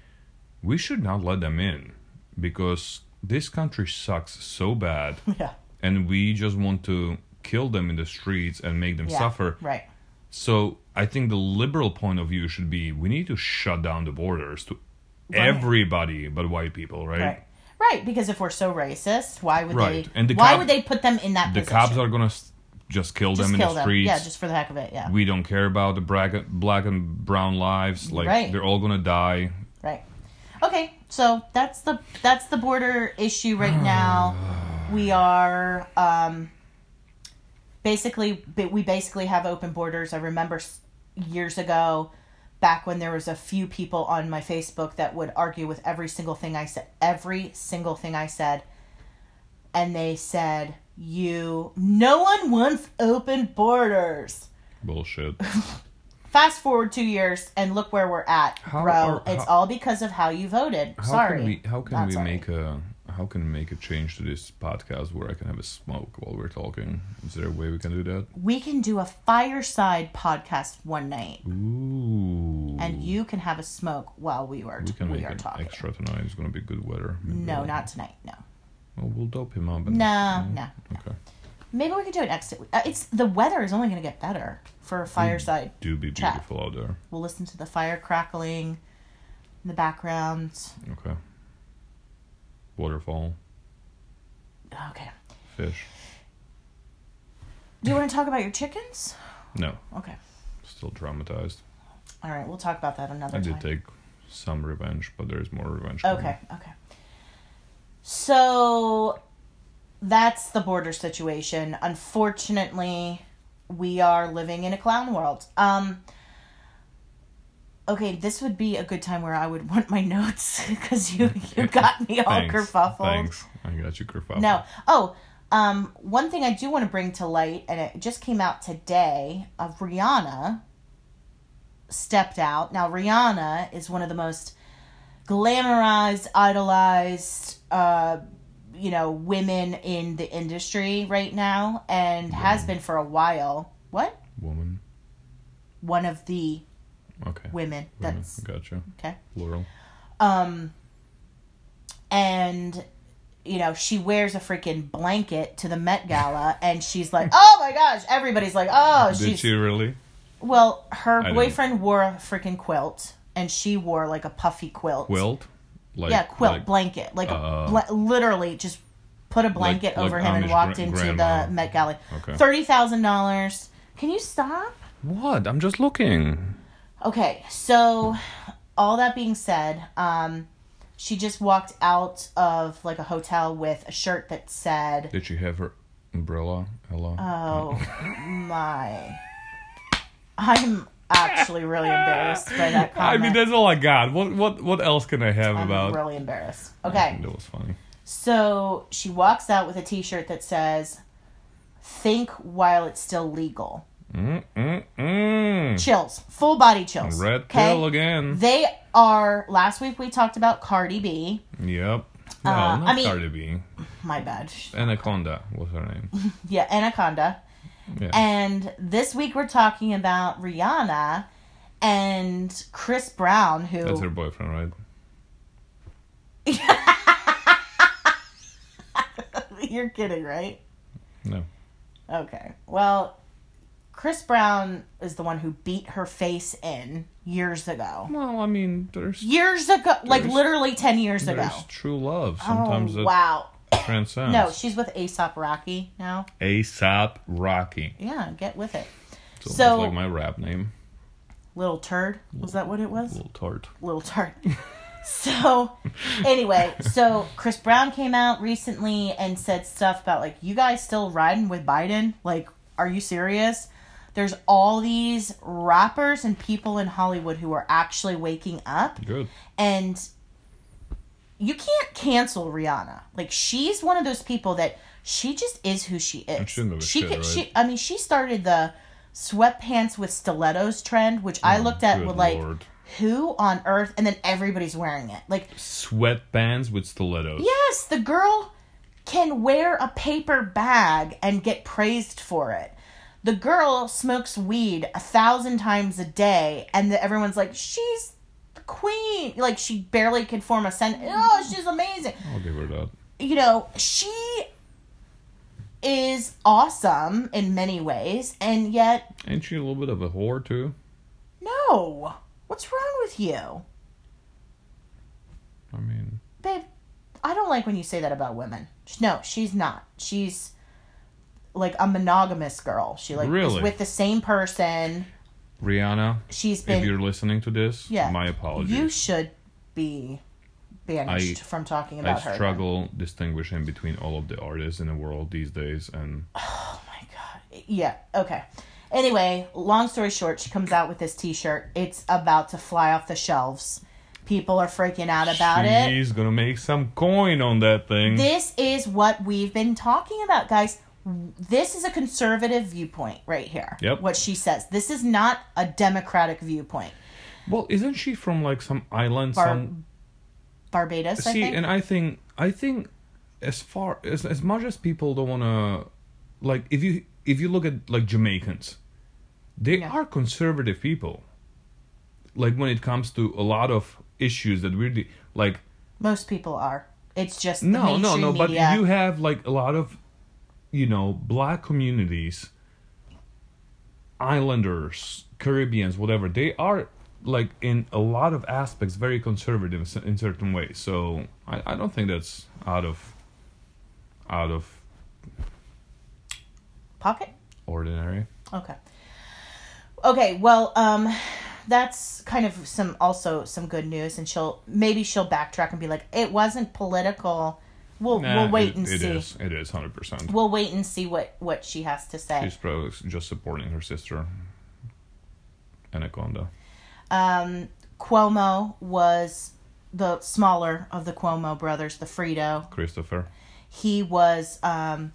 Speaker 1: we should not let them in because this country sucks so bad, <laughs>
Speaker 2: yeah,
Speaker 1: and we just want to kill them in the streets and make them
Speaker 2: yeah,
Speaker 1: suffer.
Speaker 2: right.
Speaker 1: So I think the liberal point of view should be we need to shut down the borders to
Speaker 2: Right.
Speaker 1: everybody but white people, right?
Speaker 2: Right. Right, because if we're so racist, why would
Speaker 1: Right.
Speaker 2: they
Speaker 1: And the
Speaker 2: why
Speaker 1: cop-
Speaker 2: would they put them in that
Speaker 1: The
Speaker 2: position?
Speaker 1: cops are gonna just kill
Speaker 2: just
Speaker 1: them in
Speaker 2: kill
Speaker 1: the
Speaker 2: them.
Speaker 1: streets.
Speaker 2: Yeah, just for the heck of it, yeah.
Speaker 1: we don't care about the black, black and brown lives. Like
Speaker 2: Right.
Speaker 1: they're all gonna die.
Speaker 2: Right. Okay, so that's the that's the border issue right now. <sighs> We are um basically ba- we basically have open borders. I remember years ago back when there was a few people on my Facebook that would argue with every single thing I said, every single thing I said. And they said, "You no one wants open borders."
Speaker 1: Bullshit. <laughs>
Speaker 2: Fast forward 2 years and look where we're at,
Speaker 1: How
Speaker 2: bro.
Speaker 1: are-
Speaker 2: it's
Speaker 1: how-
Speaker 2: all because of how you voted.
Speaker 1: How
Speaker 2: sorry.
Speaker 1: can we? How can
Speaker 2: Not
Speaker 1: we
Speaker 2: sorry.
Speaker 1: make a? How can we make a change to this podcast where I can have a smoke while we're talking? Is there a way we can do that?
Speaker 2: we can do a fireside podcast one night
Speaker 1: Ooh.
Speaker 2: and you can have a smoke while we are
Speaker 1: We can
Speaker 2: we
Speaker 1: make
Speaker 2: are talking.
Speaker 1: extra tonight. It's gonna be good weather. Maybe
Speaker 2: No,
Speaker 1: we'll-
Speaker 2: not tonight. No.
Speaker 1: Well, we'll dope him up. And,
Speaker 2: No, no.
Speaker 1: Okay.
Speaker 2: Maybe we could do it next uh, it's the weather is only going to get better for a fireside.
Speaker 1: Do be
Speaker 2: Chat.
Speaker 1: beautiful out there.
Speaker 2: We'll listen to the fire crackling in the background.
Speaker 1: Okay. Waterfall,
Speaker 2: Okay.
Speaker 1: fish.
Speaker 2: Do you want to talk about your chickens?
Speaker 1: No,
Speaker 2: Okay.
Speaker 1: still traumatized.
Speaker 2: All right, we'll talk about that another
Speaker 1: I
Speaker 2: time.
Speaker 1: I did take some revenge, but there's more revenge. coming.
Speaker 2: Okay, okay. So that's the border situation. Unfortunately, we are living in a clown world. Um Okay, this would be a good time where I would <laughs> want my notes because you you <laughs> got me all
Speaker 1: Thanks.
Speaker 2: kerfuffled.
Speaker 1: Thanks. I got you kerfuffled.
Speaker 2: No. Oh, um, one thing I do want to bring to light, and it just came out today, of Rihanna stepped out. Now, Rihanna is one of the most glamorized, idolized, uh, you know, women in the industry right now, and has been for a while. What?
Speaker 1: Woman.
Speaker 2: One of the
Speaker 1: Okay.
Speaker 2: women.
Speaker 1: Woman.
Speaker 2: That's
Speaker 1: Gotcha.
Speaker 2: okay.
Speaker 1: Plural.
Speaker 2: Um, and you know she wears a freaking blanket to the Met Gala, <laughs> and she's like, "Oh my gosh!" Everybody's like, "Oh,
Speaker 1: Did
Speaker 2: she's."
Speaker 1: she really?
Speaker 2: Well, her
Speaker 1: didn't-
Speaker 2: boyfriend wore a freaking quilt, and she wore like a puffy quilt.
Speaker 1: Quilt? Like,
Speaker 2: yeah, quilt
Speaker 1: like-
Speaker 2: blanket, like
Speaker 1: Uh,
Speaker 2: a bla- literally just put a blanket
Speaker 1: like
Speaker 2: over him and walked
Speaker 1: gra-
Speaker 2: into
Speaker 1: grandma.
Speaker 2: the Met Gala.
Speaker 1: Okay.
Speaker 2: Thirty thousand dollars. Can you stop?
Speaker 1: What? I'm just looking.
Speaker 2: Okay, so all that being said, um, she just walked out of like a hotel with a shirt that said,
Speaker 1: Did she have her umbrella? Hello?
Speaker 2: "Oh <laughs> my." I'm actually really embarrassed by that comment. <laughs>
Speaker 1: I mean, that's all I got. What what what else can I have
Speaker 2: I'm
Speaker 1: about?
Speaker 2: really embarrassed. Okay,
Speaker 1: That was funny.
Speaker 2: so she walks out with a T-shirt that says, "Think while it's still legal."
Speaker 1: Mm mm mm.
Speaker 2: Chills, full body chills.
Speaker 1: Red
Speaker 2: okay?
Speaker 1: pill again.
Speaker 2: They are. Last week we talked about Cardi B.
Speaker 1: Yep. No,
Speaker 2: Uh,
Speaker 1: not
Speaker 2: I mean-
Speaker 1: Cardi B.
Speaker 2: My bad.
Speaker 1: Anaconda was her name. <laughs>
Speaker 2: Yeah, Anaconda.
Speaker 1: Yeah.
Speaker 2: And this week we're talking about Rihanna and Chris Brown, who
Speaker 1: That's her boyfriend, right? <laughs>
Speaker 2: you're kidding, right?
Speaker 1: No.
Speaker 2: Okay. Well, Chris Brown is the one who beat her face in years ago.
Speaker 1: Well, I mean, there's
Speaker 2: Years ago, like literally 10 years ago.
Speaker 1: there's true love. Sometimes
Speaker 2: oh, wow.
Speaker 1: Transcends.
Speaker 2: No, she's with Aesop Rocky now.
Speaker 1: ASAP Rocky.
Speaker 2: Yeah, get with it.
Speaker 1: It's
Speaker 2: So-
Speaker 1: almost like my rap name.
Speaker 2: Little turd. Was that what it was?
Speaker 1: Little tart.
Speaker 2: little tart. <laughs> so, anyway, so Chris Brown came out recently and said stuff about like, you guys still riding with Biden? Like, are you serious? There's all these rappers and people in Hollywood who are actually waking up
Speaker 1: Good.
Speaker 2: and you can't cancel Rihanna. Like she's one of those people that she just is who she is.
Speaker 1: she doesn't give a
Speaker 2: she
Speaker 1: shit,
Speaker 2: can,
Speaker 1: right?
Speaker 2: she I mean she started the sweatpants with stilettos trend, which I oh, looked at
Speaker 1: Oh,
Speaker 2: with like
Speaker 1: lord.
Speaker 2: who on earth and then everybody's wearing it. Like
Speaker 1: Sweatbands with stilettos.
Speaker 2: yes, the girl can wear a paper bag and get praised for it. The girl smokes weed a thousand times a day, and the, everyone's like, she's queen. Like she barely can form a sentence. Mm-hmm. Oh, she's amazing.
Speaker 1: I'll give her that.
Speaker 2: You know, she is awesome in many ways, and yet,
Speaker 1: Ain't she a little bit of a whore too?
Speaker 2: no. What's wrong with you,
Speaker 1: I mean,
Speaker 2: babe? I don't like when you say that about women. No, she's not. She's like a monogamous girl. She like
Speaker 1: Really?
Speaker 2: is with the same person.
Speaker 1: Rihanna,
Speaker 2: She's
Speaker 1: if
Speaker 2: been
Speaker 1: you're listening to this,
Speaker 2: Yeah.
Speaker 1: my apologies.
Speaker 2: You should be banished
Speaker 1: I-
Speaker 2: from talking
Speaker 1: I
Speaker 2: about her.
Speaker 1: struggle distinguishing between all of the artists in the world these days, and <sighs>
Speaker 2: Oh my god. Yeah, okay. Anyway, long story short, she comes out with this t shirt. It's about to fly off the shelves. People are freaking out about it.
Speaker 1: she's gonna make some coin on that thing.
Speaker 2: This is what we've been talking about, guys. This is a conservative viewpoint right here.
Speaker 1: Yep.
Speaker 2: What she says. This is not a democratic viewpoint.
Speaker 1: well, isn't she from like some island?
Speaker 2: Bar-
Speaker 1: some
Speaker 2: Barbados, I
Speaker 1: see,
Speaker 2: think.
Speaker 1: and I think I think as far as as much as people don't wanna like if you if you look at like Jamaicans, they
Speaker 2: Yeah.
Speaker 1: are conservative people. Like when it comes to a lot of issues that really like
Speaker 2: Most people are. It's just
Speaker 1: no no no but you have like a lot of you know black communities islanders caribbeans whatever they are like in a lot of aspects very conservative in certain ways so i, I don't think that's out of out of
Speaker 2: Pocket?
Speaker 1: ordinary
Speaker 2: Okay. Okay, well, um that's kind of some also some good news and she'll maybe she'll backtrack and be like it wasn't political. We'll
Speaker 1: Nah,
Speaker 2: we'll wait
Speaker 1: it-
Speaker 2: and
Speaker 1: it
Speaker 2: see.
Speaker 1: is it is 100%
Speaker 2: We'll wait and see what what she has to say.
Speaker 1: she's probably just supporting her sister anaconda
Speaker 2: Um Cuomo was the smaller of the Cuomo brothers, the Fredo.
Speaker 1: christopher
Speaker 2: He was um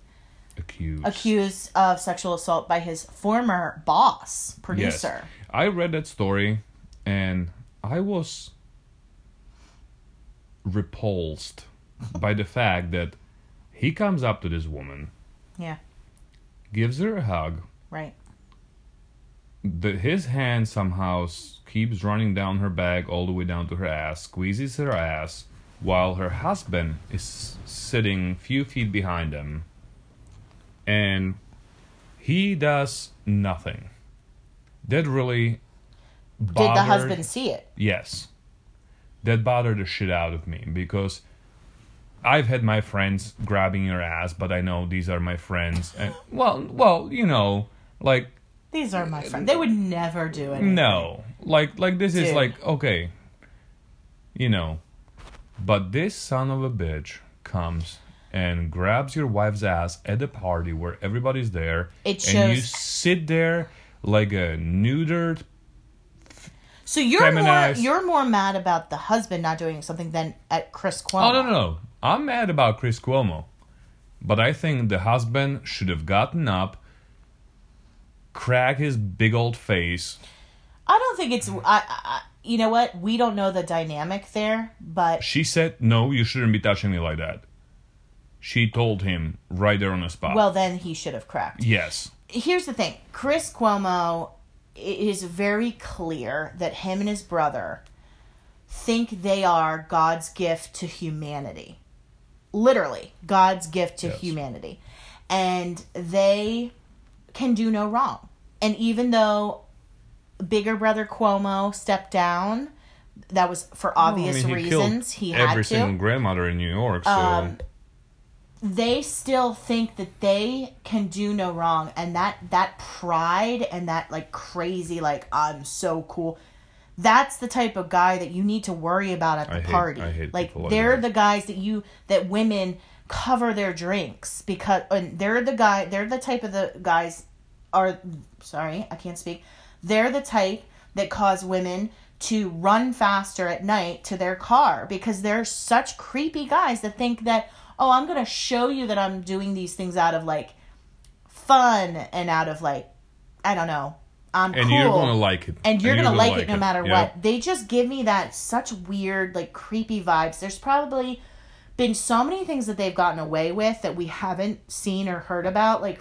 Speaker 1: accused
Speaker 2: accused of sexual assault by his former boss,
Speaker 1: Yes.
Speaker 2: producer.
Speaker 1: I read that story and I was repulsed by the fact that he comes up to this woman,
Speaker 2: Yeah,
Speaker 1: gives her a hug,
Speaker 2: right.
Speaker 1: the, his hand somehow keeps running down her back all the way down to her ass, squeezes her ass, while her husband is sitting few feet behind them. And he does nothing. That really
Speaker 2: Did the husband see it?
Speaker 1: Yes. That bothered the shit out of me because I've had my friends grabbing your ass, but I know these are my friends. And well, well, you know, like
Speaker 2: These are my friends. They would never do it.
Speaker 1: no, like like this is like okay, you know, but this son of a bitch comes and grabs your wife's ass at a party where everybody's there,
Speaker 2: It
Speaker 1: and you sit there like a neutered
Speaker 2: So you're more you're more mad about the husband not doing something than at Chris Cuomo.
Speaker 1: Oh no, no, no! I'm mad about Chris Cuomo, but I think the husband should have gotten up, crack his big old face.
Speaker 2: I don't think it's. I, I, you know what? We don't know the dynamic there, but
Speaker 1: She said, "No, you shouldn't be touching me like that." She told him right there on the spot.
Speaker 2: well, then he should have cracked.
Speaker 1: yes,
Speaker 2: Here's the thing: Chris Cuomo it is very clear that him and his brother think they are God's gift to humanity. Literally, God's gift to
Speaker 1: Yes.
Speaker 2: humanity. And they can do no wrong. and even though bigger brother Cuomo stepped down, that was for obvious
Speaker 1: I mean, he
Speaker 2: reasons. He
Speaker 1: every
Speaker 2: to.
Speaker 1: single grandmother in New York. So
Speaker 2: Um, they still think that they can do no wrong and that that pride and that like crazy like i'm so cool that's the type of guy that you need to worry about at the
Speaker 1: I
Speaker 2: party
Speaker 1: hate
Speaker 2: like they're
Speaker 1: that.
Speaker 2: the guys that you that women cover their drinks because and they're the guy they're the type of the guys are sorry i can't speak they're the type that cause women to run faster at night to their car because they're such creepy guys that think that oh i'm going to show you that i'm doing these things out of like fun and out of like i don't know i'm
Speaker 1: and
Speaker 2: cool
Speaker 1: you're gonna like it.
Speaker 2: and you're, gonna, like, it no matter what. They just give me that such weird, like creepy vibes. There's probably been so many things that they've gotten away with that we haven't seen or heard about, like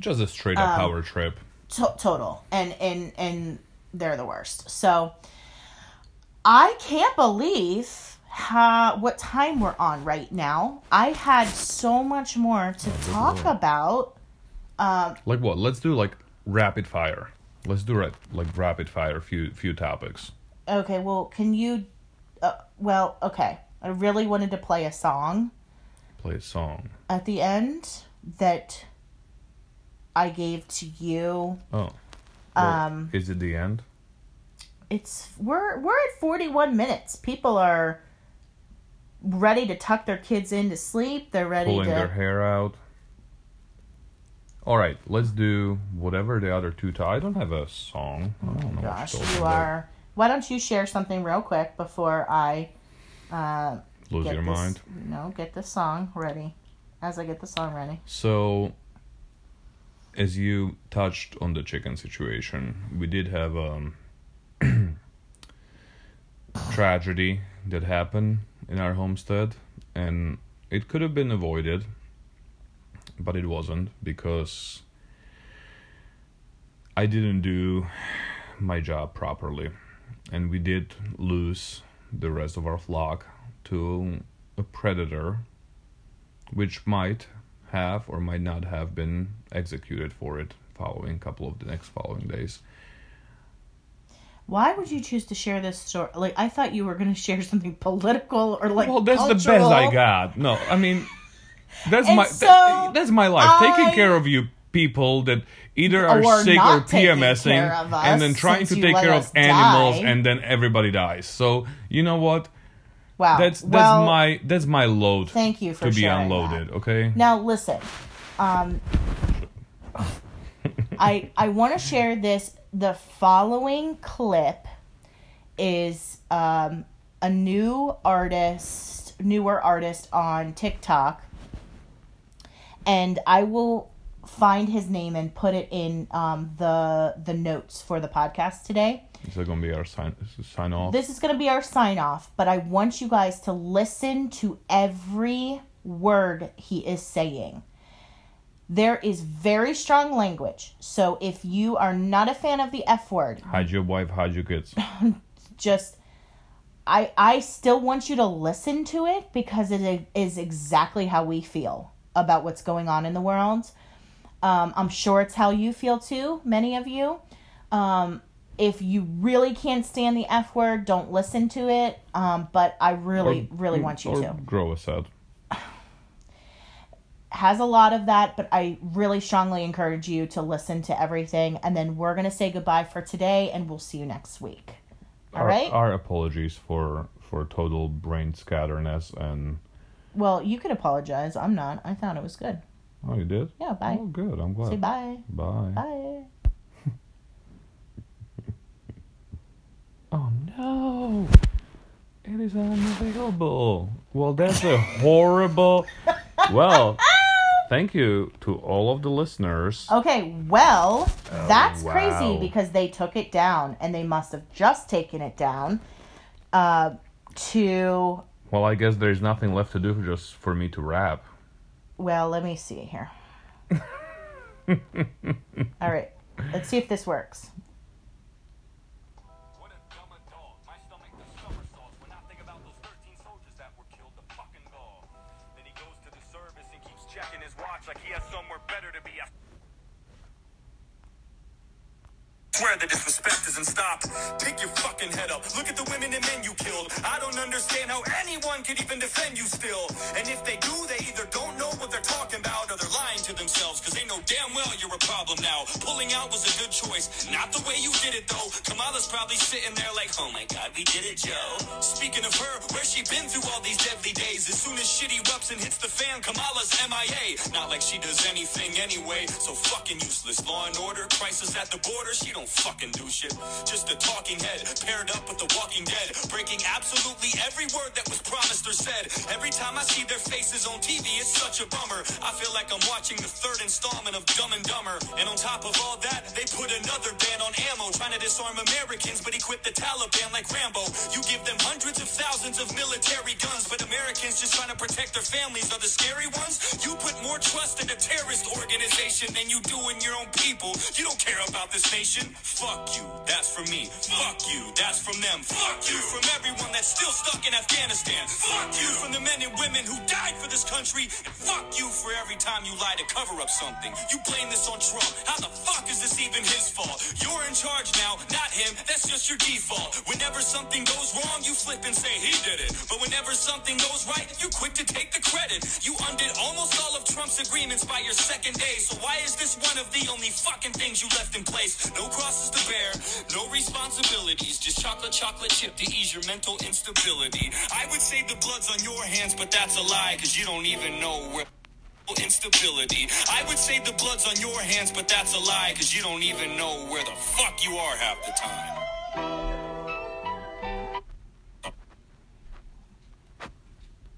Speaker 1: Just a straight
Speaker 2: Um,
Speaker 1: up power trip.
Speaker 2: to- total, and and and they're the worst. So I can't believe how what time we're on right now. I had so much more to talk
Speaker 1: lord.
Speaker 2: about.
Speaker 1: Like what? Let's do like rapid fire. Let's do it like rapid fire. Few few topics.
Speaker 2: Okay, well, can you? Uh, well, okay. I really wanted to play a song.
Speaker 1: Play a song.
Speaker 2: at the end that I gave to you.
Speaker 1: Oh. Well,
Speaker 2: Um,
Speaker 1: is it the end?
Speaker 2: It's we're we're at 41 minutes. People are ready to tuck their kids in to sleep. They're ready
Speaker 1: Pulling
Speaker 2: to pull
Speaker 1: their hair out. All right, let's do whatever the other two. I I don't have a song. I don't know
Speaker 2: Gosh, you are. Why don't you share something real quick before I uh,
Speaker 1: Lose your
Speaker 2: this,
Speaker 1: mind.
Speaker 2: No, get the song ready. As I get the song ready.
Speaker 1: So, as you touched on the chicken situation, we did have um <clears throat> tragedy that happened in our homestead, and it could have been avoided, but it wasn't because I didn't do my job properly, and we did lose the rest of our flock to a predator which might have or might not have been executed for it following a couple of the next following days.
Speaker 2: Why would you choose to share this story? Like I thought you were going <laughs> to share something political or like
Speaker 1: well, that's the best. I got. No, I mean, that's
Speaker 2: And
Speaker 1: my
Speaker 2: so,
Speaker 1: that- that's my life.
Speaker 2: I-
Speaker 1: Taking care of you people that either are sick or PMSing,
Speaker 2: care of us
Speaker 1: and then trying to take care of animals,
Speaker 2: die.
Speaker 1: and then everybody dies. So you know what?
Speaker 2: Wow.
Speaker 1: That's that's
Speaker 2: well,
Speaker 1: my that's my load.
Speaker 2: Thank you for
Speaker 1: to be unloaded.
Speaker 2: that.
Speaker 1: Okay.
Speaker 2: Now listen, um, I I want to share this. The following clip is um, a new artist, newer artist on TikTok, and I will find his name and put it in um, the the notes for the podcast today.
Speaker 1: Is that gonna be our sign sign off?
Speaker 2: This is going to be our sign off, but I want you guys to listen to every word he is saying. There is very strong language. So if you are not a fan of the F word,
Speaker 1: hide your wife, hide your kids. <laughs>
Speaker 2: just I I still want you to listen to it because it is exactly how we feel about what's going on in the world. Um, I'm sure it's how you feel too, many of you. Um, if you really can't stand the F word, don't listen to it. Um, but I really, really want you
Speaker 1: or
Speaker 2: to.
Speaker 1: grow a out.
Speaker 2: Has a lot of that, but I really strongly encourage you to listen to everything. And then we're going to say goodbye for today, and we'll see you next week. All
Speaker 1: our,
Speaker 2: right?
Speaker 1: Our apologies for for total brain scatterness and
Speaker 2: Well, you could apologize. I'm not. I thought it was good.
Speaker 1: oh you did.
Speaker 2: Yeah, bye.
Speaker 1: Oh good. I'm glad.
Speaker 2: Say bye.
Speaker 1: Bye.
Speaker 2: Bye. <laughs>
Speaker 1: Oh no. It is unavailable. Well, that's a <laughs> horrible. well, thank you to all of the listeners.
Speaker 2: Okay, well, that's
Speaker 1: wow.
Speaker 2: crazy because they took it down and they must have just taken it down uh, to.
Speaker 1: Well, I guess there's nothing left to do just for me to rap.
Speaker 2: Well, let me see here. <laughs> All right, let's see if this works.
Speaker 1: Swear the disrespect doesn't stop. Pick your fucking head up. Look at the women and men you killed. I don't understand how anyone could even defend you still. And if they do, they either don't know what they're talking about or they're lying to themselves because they know damn well you're a problem now. Pulling out was a good choice. Not the way you did it though. Kamala's probably sitting there like, oh my god, we did it, Joe. Speaking of her, where's she been through all these deadly days? As soon as shit erupts and hits the fan, Kamala's MIA. Not like she does anything anyway. So fucking useless. Law and order, crisis at the border. She don't fucking do shit. Just a talking head paired up with the walking dead. Breaking absolutely every word that was promised or said. Every time I see their faces on TV, it's such a bummer. I feel like I'm watching the third installment of Dumb and Dumber. And on top of all that, they put another ban on ammo, trying to disarm Americans, but equip the Taliban like Rambo. You give them hundreds of thousands of military guns, but Americans just trying to protect their families are the scary ones. You put more trust in a terrorist organization than you do in your own people. You don't care about this nation. Fuck you, that's from me. Fuck you, that's from them. Fuck you from everyone that's still stuck in Afghanistan. Fuck you from the men and women who died for this country. And fuck you for every time you lie to cover up something. You blame this on Trump. How the fuck is this even his fault? You're in charge now, not him. That's just your default. Whenever something goes wrong, you flip and say he did it. But whenever something goes right, you quick to take the credit. You undid almost all of Trump's agreements by your second day. So why is this one of the only fucking things you left in place? No crosses to bear, no responsibilities, just chocolate chocolate chip to ease your mental instability. I would say the blood's on your hands, but that's a lie, cause you don't even know where instability. I would say the blood's on your hands, but that's a lie, cause you don't even know where the fuck you are half the time.